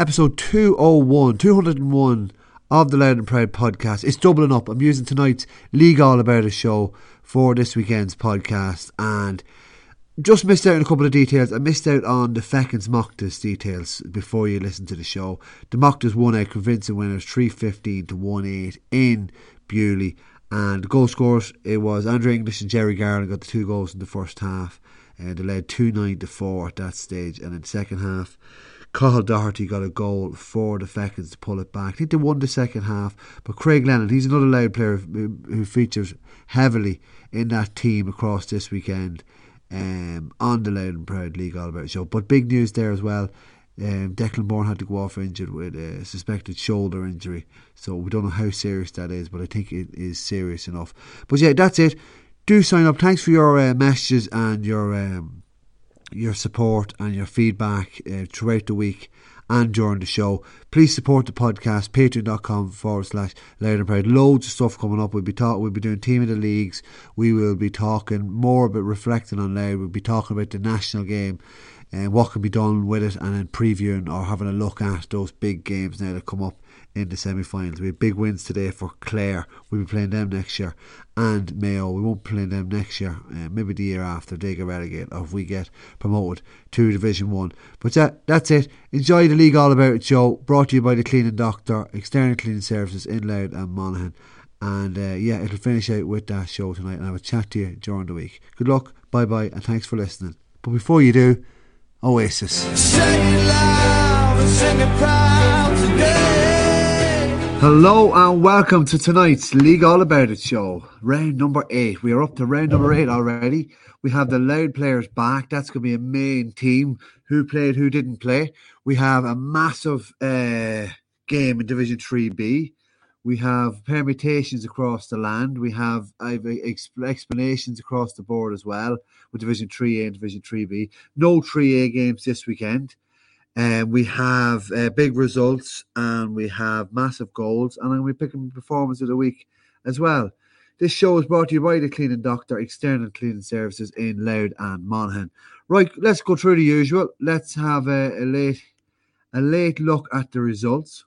episode 201, 201 of the Louth and Proud podcast. It's doubling up. I'm using tonight's League All About show for this weekend's podcast and just missed out on a couple of details. I missed out on the Fechins Mochtas details before you listen to the show. The Mochtas won out convincing winners 315 to 1 8 in Bewley. And the goal scorers, it was Andrew English and Jerry Garland got the two goals in the first half. And they led 2 9 to 4 at that stage. And in the second half, Cathal Doherty got a goal for the Fechins to pull it back. I think they won the second half, but Craig Lennon, he's another Louth player who features heavily in that team across this weekend um, on the Louth and Proud League All About show. But big news there as well. Um, Declan Bourne had to go off injured with a suspected shoulder injury. So we don't know how serious that is, but I think it is serious enough. But yeah, that's it. Do sign up. Thanks for your uh, messages and your um, your support and your feedback uh, throughout the week and during the show. Please support the podcast, patreon.com forward slash louth and proud. Loads of stuff coming up. We'll be talk, we'll be doing team of the leagues. We will be talking more about reflecting on Louth. We'll be talking about the national game and what can be done with it and then previewing or having a look at those big games now that come up in the semi finals. We have big wins today for Clare. We'll be playing them next year. And Mayo, we won't play them next year, uh, maybe the year after they get relegated or if we get promoted to Division 1. But that, that's it. Enjoy the League All About It show, brought to you by the Cleaning Doctor, External Cleaning Services in Louth and Monaghan. And uh, yeah, it'll finish out with that show tonight, and I will chat to you during the week. Good luck, bye bye, and thanks for listening. But before you do, Oasis. Hello and welcome to tonight's League All About It show, round number eight. We are up to round number eight already. We have the Louth players back. That's going to be a main team. Who played, who didn't play. We have a massive uh, game in Division 3B. We have permutations across the land. We have I've explanations across the board as well with Division 3A and Division 3B. No 3A games this weekend. And um, we have uh, big results and we have massive goals. And I'm going to be picking performance of the week as well. This show is brought to you by the Cleaning Doctor, external cleaning services in Louth and Monaghan. Right, let's go through the usual. Let's have a, a late a late look at the results.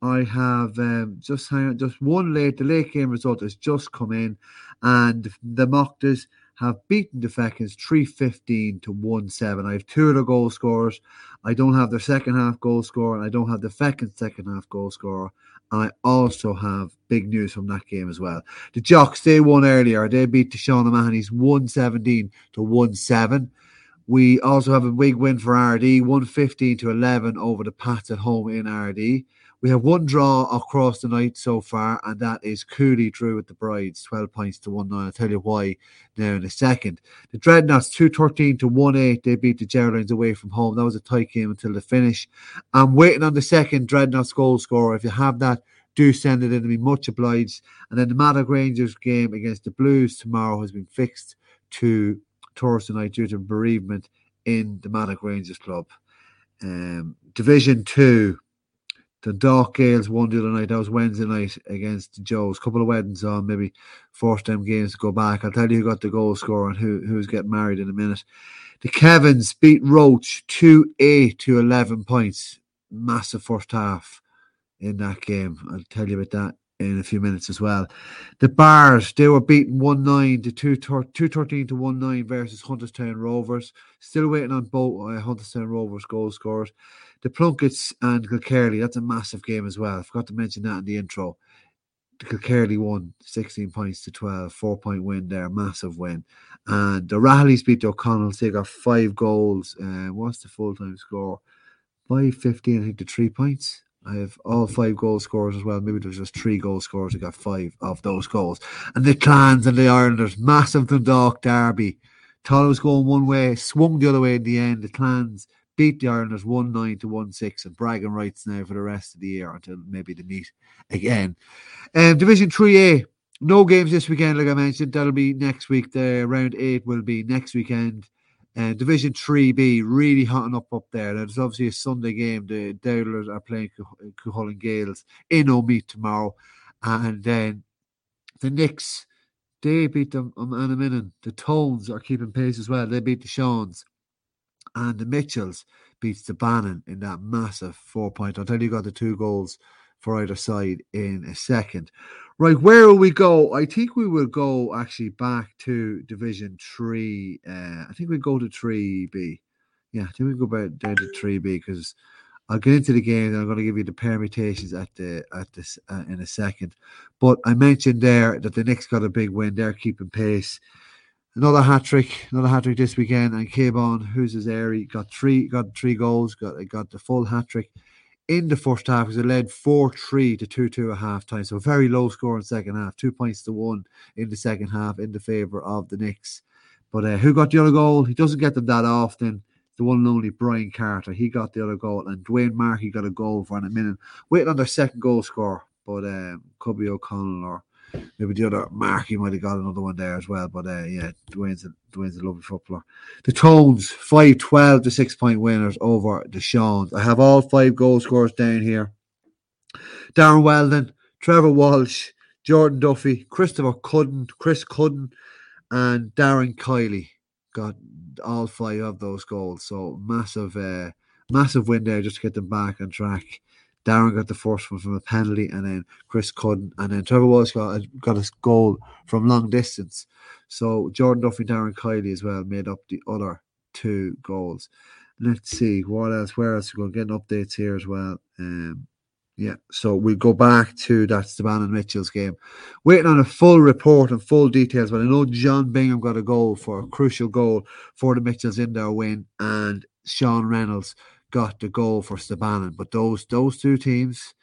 I have um, just just one late. The late game result has just come in, and the Mochtas have beaten the Fechins 315 to 1 7. I have two of the goal scorers. I don't have their second half goal scorer, and I don't have the Fechins second half goal scorer. And I also have big news from that game as well. The Jocks, they won earlier. They beat the Sean O'Mahony's 117 to 1 7. We also have a big win for Ardee, 115 to 11 over the Pats at home in Ardee. We have one draw across the night so far, and that is Cooley drew with the Brides, 12 points to 1 9. I'll tell you why now in a second. The Dreadnots, 213 to 1 8. They beat the Geraldines away from home. That was a tight game until the finish. I'm waiting on the second Dreadnots goal scorer. If you have that, do send it in to me. Much obliged. And then the Mattock Rangers game against the Blues tomorrow has been fixed to Thursday night due to bereavement in the Mattock Rangers Club. Um, Division 2 the Dark Gaels won the other night. That was Wednesday night against the Joes. Couple of weddings on, maybe first time games to go back. I'll tell you who got the goal scorer and who who's getting married in a minute. The Kevins beat Roche 2 8 to 11 points. Massive first half in that game. I'll tell you about that in a few minutes as well. The Bars, they were beaten 1 9 to 2 13 to 1 9 versus Hunterstown Rovers. Still waiting on both uh, Hunterstown Rovers goal scorers. The Plunkets and Kilkerley, that's a massive game as well. I forgot to mention that in the intro. The Kilkerley won 16 points to 12, four point win there, massive win. And the Rahleys beat the O'Connells. They got five goals. Uh, what's the full time score? 5 15, I think, to three points. I have all five goal scorers as well. Maybe there's just three goal scorers. I got five of those goals. And the Clans and the Islanders, massive Dundalk derby. Thought it was going one way, swung the other way in the end. The Clans beat the Islanders 1 9 to 1 6 and bragging rights now for the rest of the year until maybe they meet again. Um, Division 3A, no games this weekend, like I mentioned. That'll be next week. The round eight will be next weekend. Uh, Division 3B, really hotting up up there. There's obviously a Sunday game. The Dowlers are playing Cuchulainn Gaels in Omeath tomorrow. And then the Nicks, they beat them on Annaminnon. The Tones are keeping pace as well. They beat the Shawns and the Mitchells beats the Bannon in that massive four point. I'll tell you, got the two goals for either side in a second. Right, where will we go? I think we will go actually back to Division Three. Uh, I think we go to Three B. Yeah, I think we go back down to Three B because I'll get into the game I'm going to give you the permutations at the at this uh, in a second. But I mentioned there that the Nicks got a big win. They're keeping pace. Another hat trick, another hat trick this weekend, and Cabon, who's his area, got three, got three goals, got got the full hat trick in the first half because it led 4 3 to 2 2 at half time. So very low score in second half, two points to one in the second half in the favour of the Nicks. But uh, who got the other goal? He doesn't get them that often. The one and only Brian Carter. He got the other goal, and Dwayne Markey got a goal for in a minute. Waiting on their second goal score, but um, be O'Connell or maybe the other Markey might have got another one there as well. But uh, yeah, Dwayne's a, Dwayne's a lovely footballer. The Tones, 5 12 to 6 point winners over the Shawns. I have all five goal scorers down here Darren Weldon, Trevor Walsh, Jordan Duffy, Christopher Cudden, Chris Cudden, and Darren Kiley got all five of those goals. So massive, uh, massive win there just to get them back on track. Darren got the first one from a penalty, and then Chris couldn't, and then Trevor Walsh got a, got a goal from long distance. So Jordan Duffy, Darren Kiley as well made up the other two goals. Let's see what else. Where else we're getting updates here as well. Um, yeah, so we go back to that Stabannon Mitchell's game. Waiting on a full report and full details, but I know John Bingham got a goal for a crucial goal for the Mitchells in their win, and Sean Reynolds got the goal for Stabannon. But those those two teams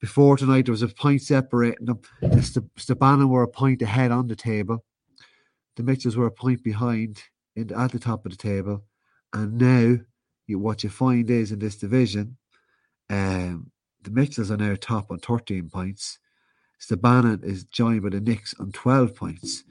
before tonight, there was a point separating them. Stabannon were a point ahead on the table. The Mitchells were a point behind in, at the top of the table. And now, you, what you find is in this division, um, the Mitchells are now top on 13 points. Stabannon is joined by the Nicks on 12 points.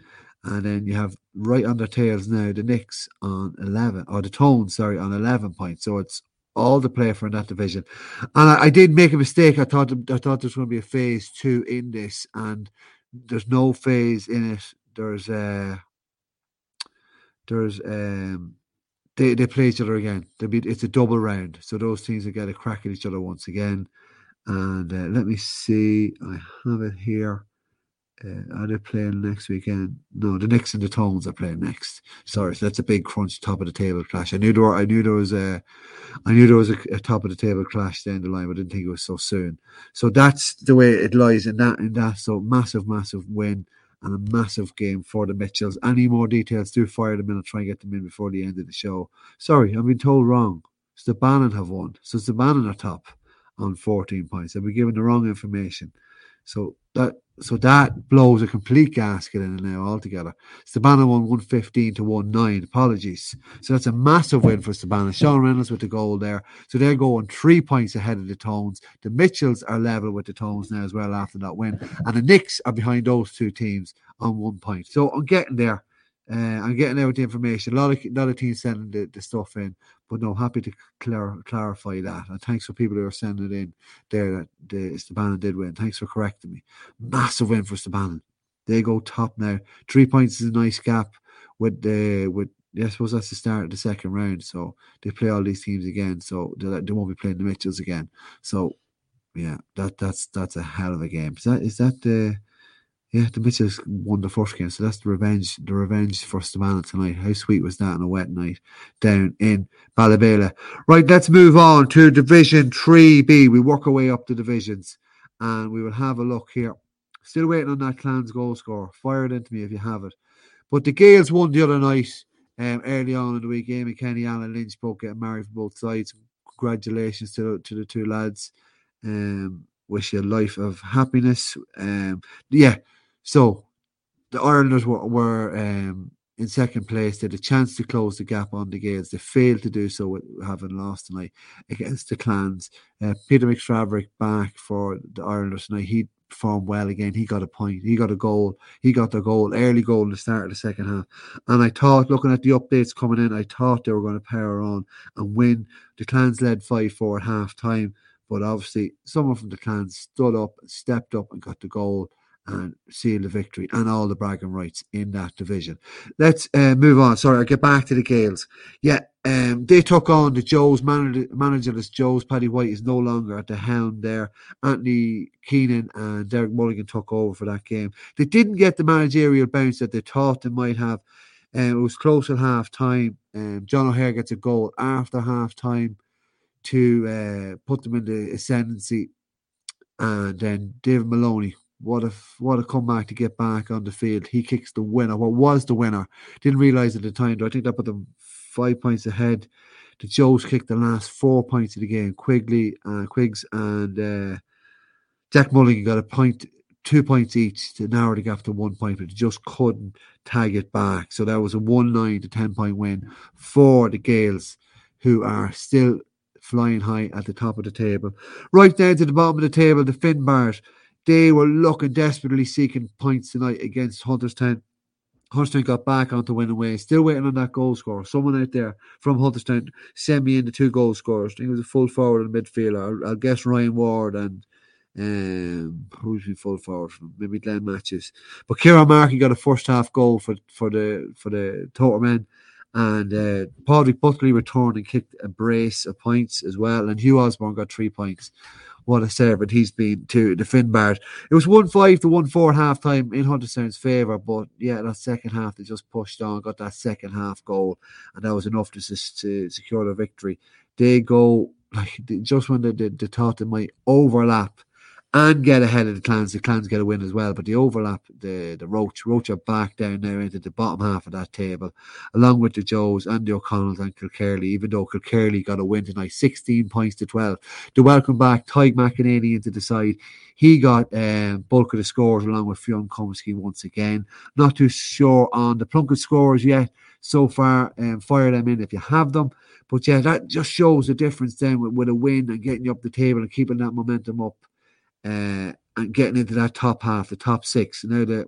And then you have right on their tails now the Nicks on 11, or the Tones, sorry, on 11 points. So it's all the play for in that division. And I, I, did make a mistake. I thought I thought there's going to be a phase two in this, and there's no phase in it. There's uh there's um they they play each other again. Be, it's a double round, so those teams will get a crack at each other once again. And uh, let me see, I have it here. Uh, are they playing next weekend? No, the Nicks and the Tones are playing next. Sorry, so that's a big crunch top of the table clash. I knew there were, I knew there was a I knew there was a, a top of the table clash down the line, but I didn't think it was so soon. So that's the way it lies in that in that. So massive, massive win and a massive game for the Mitchells. Any more details, do fire them in. I'll try and get them in before the end of the show. Sorry, I've been told wrong. Stabannon have won. So Stabannon are top on 14 points. I've been given the wrong information. So that so that blows a complete gasket in now altogether. Stabannon won 115 to 1 9. Apologies. So that's a massive win for Stabannon. Sean Reynolds with the goal there. So they're going three points ahead of the Tones. The Mitchells are level with the Tones now as well after that win. And the Nicks are behind those two teams on one point. So I'm getting there. Uh, I'm getting out the information. A lot of lot of teams sending the, the stuff in, but no, happy to clar- clarify that. And thanks for people who are sending it in there that the Stabannon did win. Thanks for correcting me. Massive win for Stabannon. They go top now. Three points is a nice gap with the with. I suppose that's the start of the second round. So they play all these teams again. So they, they won't be playing the Mitchells again. So yeah, that that's that's a hell of a game. Is that is that the yeah, the Mitchells won the first game, so that's the revenge. The revenge for Stabannon tonight. How sweet was that on a wet night down in Ballybela? Right, let's move on to Division Three B. We work our way up the divisions, and we will have a look here. Still waiting on that Clans goal score. Fire it into me if you have it. But the Gaels won the other night, um, early on in the week. Amy Kenny, Alan Lynch both getting married for both sides. Congratulations to to the two lads. Um, wish you a life of happiness. Um, yeah so the Irelanders were, were um, in second place. They had a chance to close the gap on the Gaels. They failed to do so, having lost tonight against the Clans. Uh, Peter McStraverick back for the Irelanders tonight. He performed well again. He got a point. He got a goal. He got the goal, early goal in the start of the second half. And I thought, looking at the updates coming in, I thought they were going to power on and win. The Clans led 5 4 at half time. But obviously, someone from the Clans stood up, stepped up, and got the goal and seal the victory and all the bragging rights in that division. Let's uh, move on. Sorry, I'll get back to the Gaels. Yeah, um, they took on the Joes manager, managerless Joes. Paddy White is no longer at the helm there. Anthony Keenan and Derek Mulligan took over for that game. They didn't get the managerial bounce that they thought they might have. Um, it was close at half time. Um, John O'Hare gets a goal after half time to uh, put them in the ascendancy. And then David Maloney what a what a comeback to get back on the field. He kicks the winner. What was the winner? Didn't realize at the time. I think that put them five points ahead. The Joes kicked the last four points of the game. Quigley, uh, Quiggs, and uh, Jack Mulligan got a point, two points each to narrow the gap to one point, but just couldn't tag it back. So that was a one nine to ten point win for the Gaels, who are still flying high at the top of the table. Right down to the bottom of the table, the Finbars they were looking desperately seeking points tonight against Hunterstown. Hunterstown got back onto winning ways, still waiting on that goal score. Someone out there from Hunterstown sent me in the two goal scorers. I think it was a full forward and midfielder. I'll, guess Ryan Ward and um, who's been full forward from maybe Glenn Matthews. But Kieran Markey got a first half goal for for the for the total men. And uh, Padraig Buckley returned and kicked a brace of points as well. And Hugh Osborne got three points what a servant he's been to the Finbars. It was 1 5 to 1 4 half time in Hunterstown's favour, but yeah, that second half they just pushed on, got that second half goal, and that was enough to, to secure the victory. They go, like, just when they, they, they thought they might overlap and get ahead of the clans. The clans get a win as well, but the overlap, the the Roche, Roche are back down there into the bottom half of that table, along with the Joes and the O'Connells and Kilkerley. Even though Kilkerley got a win tonight, sixteen points to twelve. The welcome back Tyg McEnany into the side. He got um, bulk of the scores along with Fionn Comiskey once again. Not too sure on the Plunkett scores yet so far. Um, fire them in if you have them. But yeah, that just shows the difference then with, with a win and getting you up the table and keeping that momentum up uh, and getting into that top half, the top six. Now the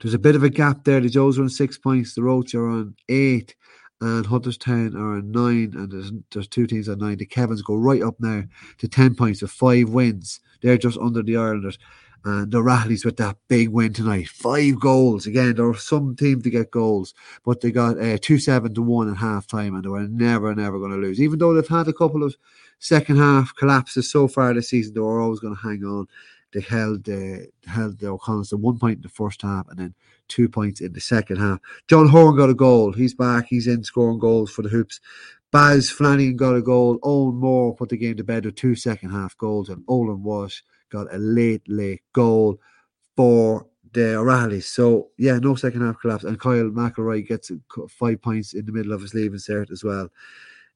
there's a bit of a gap there. The Joes are on six points, the Roche are on eight, and Hunterstown are on nine, and there's there's two teams on nine. The Kevins go right up now to ten points with five wins. They're just under the Islanders. And the Rallies with that big win tonight. Five goals. Again, there were some teams to get goals, but they got uh, 2 7 to 1 at half time, and they were never, never going to lose. Even though they've had a couple of second half collapses so far this season, they were always going to hang on. They held uh, held the O'Connells to one point in the first half and then two points in the second half. John Horn got a goal. He's back. He's in scoring goals for the Hoops. Baz Flanagan got a goal. Owen Moore put the game to bed with two second half goals, and Olin Walsh got a late, late goal for the O'Reillys. So, yeah, no second half collapse. And Kyle McElroy gets five points in the middle of his leaving cert as well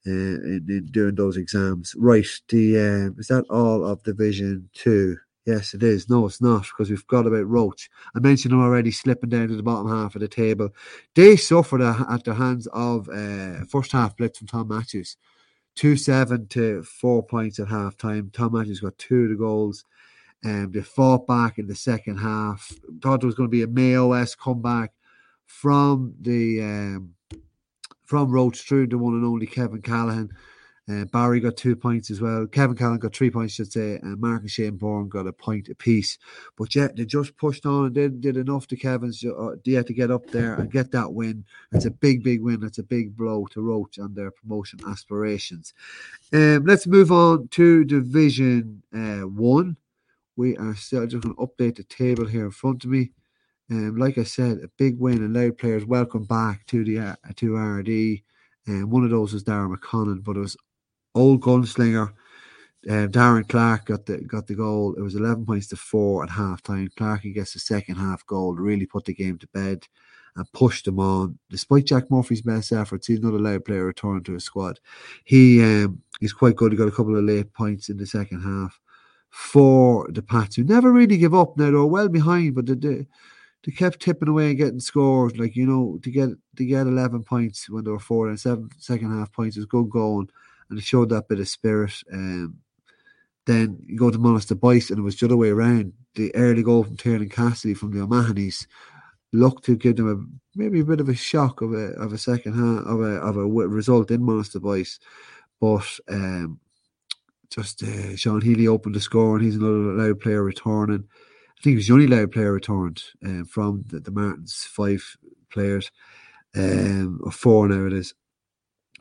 in, in, doing those exams. Right, the um, is that all of Division 2? Yes, it is. No, it's not because we've got about Roche. I mentioned them already slipping down to the bottom half of the table. They suffered at the hands of uh, first half blitz from Tom Matthews. 2 7 to 4 points at half time. Tom Matthews got two of the goals. Um, they fought back in the second half. Thought there was going to be a Mayo S comeback from the um, from Roche through the one and only Kevin Callahan. Uh, Barry got two points as well. Kevin Callahan got three points, should say, and Mark and Shane Bourne got a point apiece. But yet they just pushed on and did, did enough to Kevin's uh, had to get up there and get that win. It's a big, big win. It's a big blow to Roche and their promotion aspirations. Um, let's move on to Division uh, One we are still just going to update the table here in front of me. Um, like I said, a big win and Louth players. Welcome back to the uh, to Ardee. And um, one of those was Darren McConnell, but it was old gunslinger. Uh, Darren Clark got the got the goal. It was eleven points to four at half time. Clark gets the second half goal really put the game to bed and pushed them on. Despite Jack Murphy's best efforts, he's not a Louth player return to his squad. He um, he's quite good. He got a couple of late points in the second half for the Pats, who never really give up. Now they were well behind, but they, they, they kept tipping away and getting scores. Like you know, to get to get eleven points when they were four and seven second half points is good going, and it showed that bit of spirit. Um, then you go to Monasterboice, and it was the other way around. The early goal from Tiernan Cassidy from the O'Mahonys looked to give them a maybe a bit of a shock of a of a second half of a of a result in Monasterboice, but um, just uh, Sean Healy opened the score, and he's another Louth player returning. I think it was the only Louth player returned um, from the, the Martins, five players, um, or four now it is.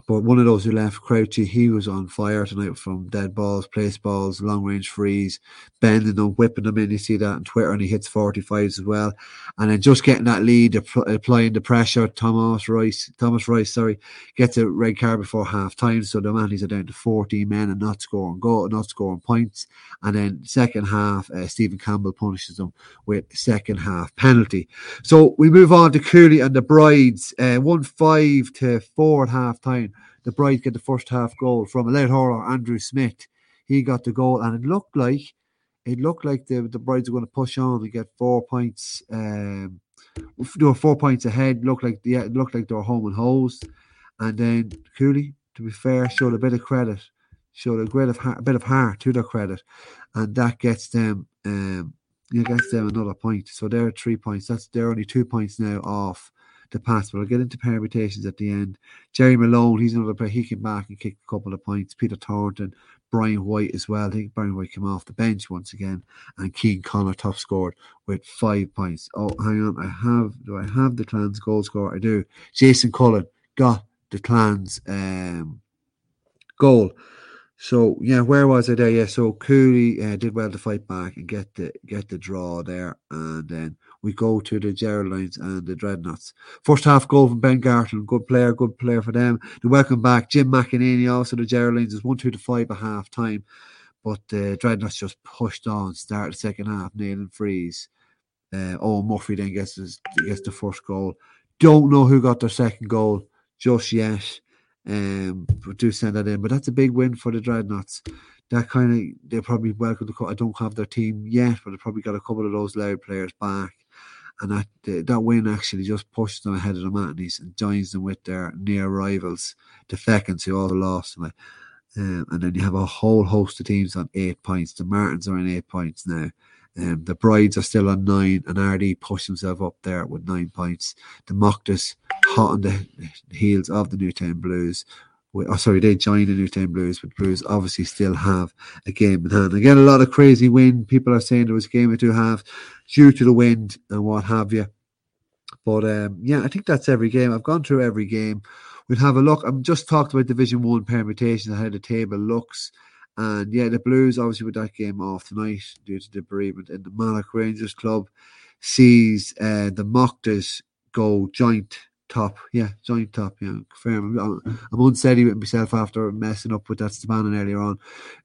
But one of those who left, Crouchy, he was on fire tonight from dead balls, place balls, long range frees, bending them, whipping them in. You see that on Twitter, and he hits 45s as well. And then just getting that lead, applying the pressure. Thomas Rice, Thomas Rice, sorry, gets a red card before half time. So the Manties are down to 14 men and not scoring goal, not scoring points. And then second half, uh, Stephen Campbell punishes them with second half penalty. So we move on to Cooley and the Brides, uh, one five to four at half time the Brides get the first half goal from a late hurler, Andrew Smith. He got the goal, and it looked like it looked like the the Brides were going to push on and get four points. Um, they were four points ahead. Looked like it looked like they were home and hosed. And then Cooley, to be fair, showed a bit of credit, showed a bit of a bit of heart to their credit, and that gets them um, gets them another point. So they're three points. That's they're only two points now off the pass. But I'll get into permutations at the end. Jerry Malone, he's another player. He came back and kicked a couple of points. Peter Thornton, Brian White as well. I think Brian White came off the bench once again. And Keane Connor top scored with five points. Oh, hang on. I have, do I have the Clans goal score? I do. Jason Cullen got the Clans um, goal. So yeah, where was I there? Yeah, so Cooley uh, did well to fight back and get the get the draw there, and then we go to the Geraldines and the Dreadnots. First half goal from Ben Garton, good player, good player for them. The welcome back, Jim McEnany also the Geraldines is one two to five at half time, but the Dreadnots just pushed on, start the second half, nail and freeze. Uh, oh, Murphy then gets his, gets the first goal. Don't know who got their second goal just yet. Um, but do send that in. But that's a big win for the Dreadnots. That kind of they're probably welcome to. Cut I don't have their team yet, but they've probably got a couple of those Louth players back, and that that win actually just pushes them ahead of the Matinies and joins them with their near rivals, the Fechins, who all lost tonight. Um, and then you have a whole host of teams on eight points. The Martins are on eight points now. Um, the Brides are still on nine, and RD pushed himself up there with nine points. The Mochtas hot on the heels of the Newtown Blues. Oh, sorry, they joined the New Newtown Blues, but Blues obviously still have a game in hand. Again, a lot of crazy wind. People are saying there was a game or two half due to the wind and what have you. But um, yeah, I think that's every game. I've gone through every game. We'll have a look. I'm just talked about Division One permutations, how the table looks. And yeah, the Blues, obviously, with that game off tonight due to the bereavement in the Mattock Rangers Club, sees uh, the Mochtas go joint top. Yeah, joint top. Yeah, firm. I'm, unsteady with myself after messing up with that Stabannon earlier on.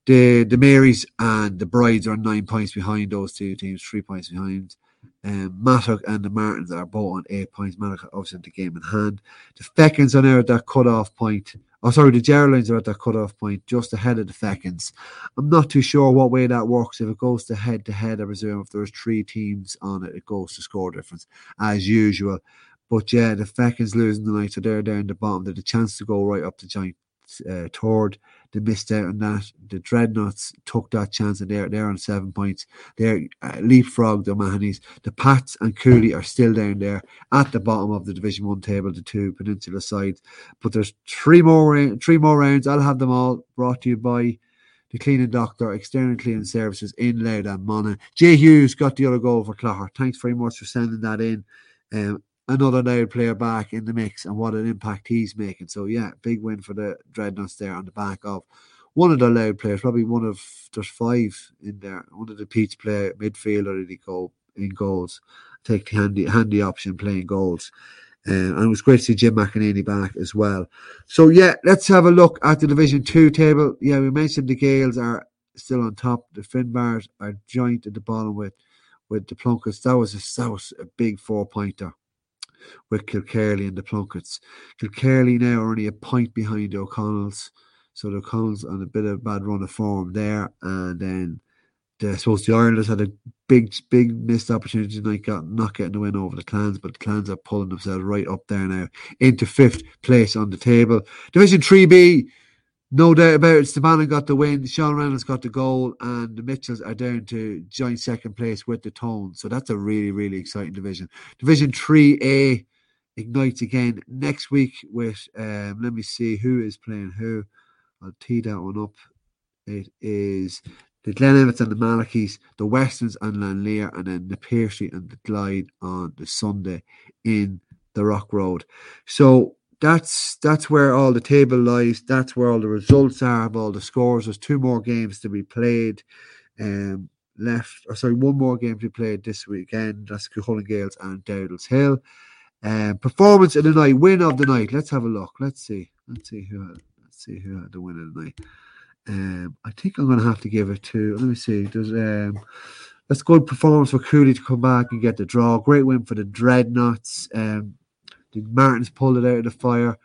The the Marys and the Brides are nine points behind those two teams, three points behind. Um, Mattock and the Martins are both on eight points. Mattock obviously the game in hand. The Fechins are now at that cut-off point Oh, sorry, the Geraldines are at that cut-off point, just ahead of the Fechins. I'm not too sure what way that works. If it goes to head-to-head, I presume if there's three teams on it, it goes to score difference, as usual. But yeah, the Fechins losing the tonight, so they're down the bottom. They had a chance to go right up the giant uh. They missed out on that. The Dreadnots took that chance, and they're they're on seven points. They're uh, leapfrogged the Mahoney's. The Pats and Cooley are still down there at the bottom of the Division One table, the two peninsula sides. But there's three more three more rounds. I'll have them all brought to you by the cleaning doctor, external cleaning services in Louth and Monaghan. Jay Hughes got the other goal for Clogher. Thanks very much for sending that in. Um, another Louth player back in the mix and what an impact he's making. So yeah, big win for the Dreadnots there on the back of one of the Louth players, probably one of there's five in there. One of the Peach play midfielder did he go in goals. Take the handy handy option playing goals. Uh, and it was great to see Jim McEnany back as well. So yeah, let's have a look at the Division Two table. Yeah, we mentioned the Gaels are still on top. The Finbars are joint at the bottom with with the Plunkets. That was a that was a big four pointer with Kilkerley and the Plunkets. Kilkerley now are only a point behind the O'Connells. So the O'Connells on a bit of a bad run of form there. And then the, I suppose the Islanders had a big, big missed opportunity tonight, got not getting the win over the Clans, but the Clans are pulling themselves right up there now into fifth place on the table. Division 3B, no doubt about it, Stabannon got the win, Sean Reynolds got the goal, and the Mitchells are down to joint second place with the Tones. So that's a really, really exciting division. Division 3A ignites again next week with, um, let me see who is playing who. I'll tee that one up. It is the Glenavits and the Malachys, the Westerns and Lanlear, and then the Piercy and the Glyde on the Sunday in the Rock Road. So that's that's where all the table lies. That's where all the results are of all the scores. There's two more games to be played. Um, left, or sorry, one more game to be played this weekend. That's Cuchulainn Gaels and Dowdall's Hill. Um, performance of the night, win of the night. Let's have a look. Let's see. Let's see who. Had, let's see who had the win of the night. Um, I think I'm going to have to give it to. Let me see. There's um, that's good performance for Cooley to come back and get the draw. Great win for the Dreadnots. Um, the Martins pulled it out of the fire.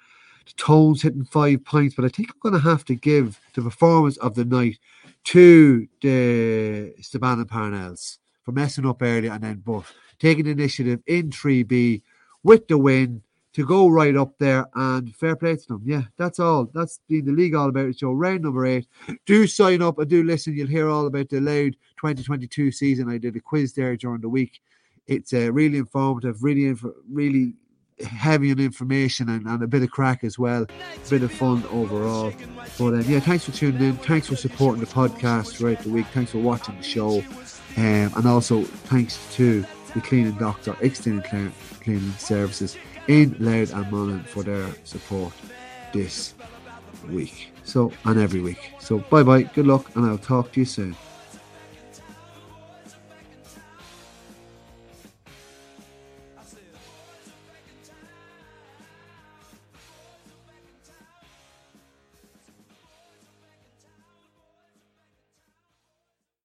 The Tones hitting five points, but I think I'm going to have to give the performance of the night to the and Parnells for messing up early and then but taking initiative in 3B with the win to go right up there and fair play to them. Yeah, that's all. That's been the league all about it. So round number eight. Do sign up and do listen. You'll hear all about the Louth 2022 season. I did a quiz there during the week. It's uh, really informative, really, inf- really heavy on information and, and, a bit of crack as well. A bit of fun overall. But um, yeah, thanks for tuning in. Thanks for supporting the podcast throughout the week. Thanks for watching the show. Um, and also thanks to the cleaning doctor, extended cleaning services in Louth and Monaghan for their support this week. So, and every week. So, bye bye, good luck, and I'll talk to you soon.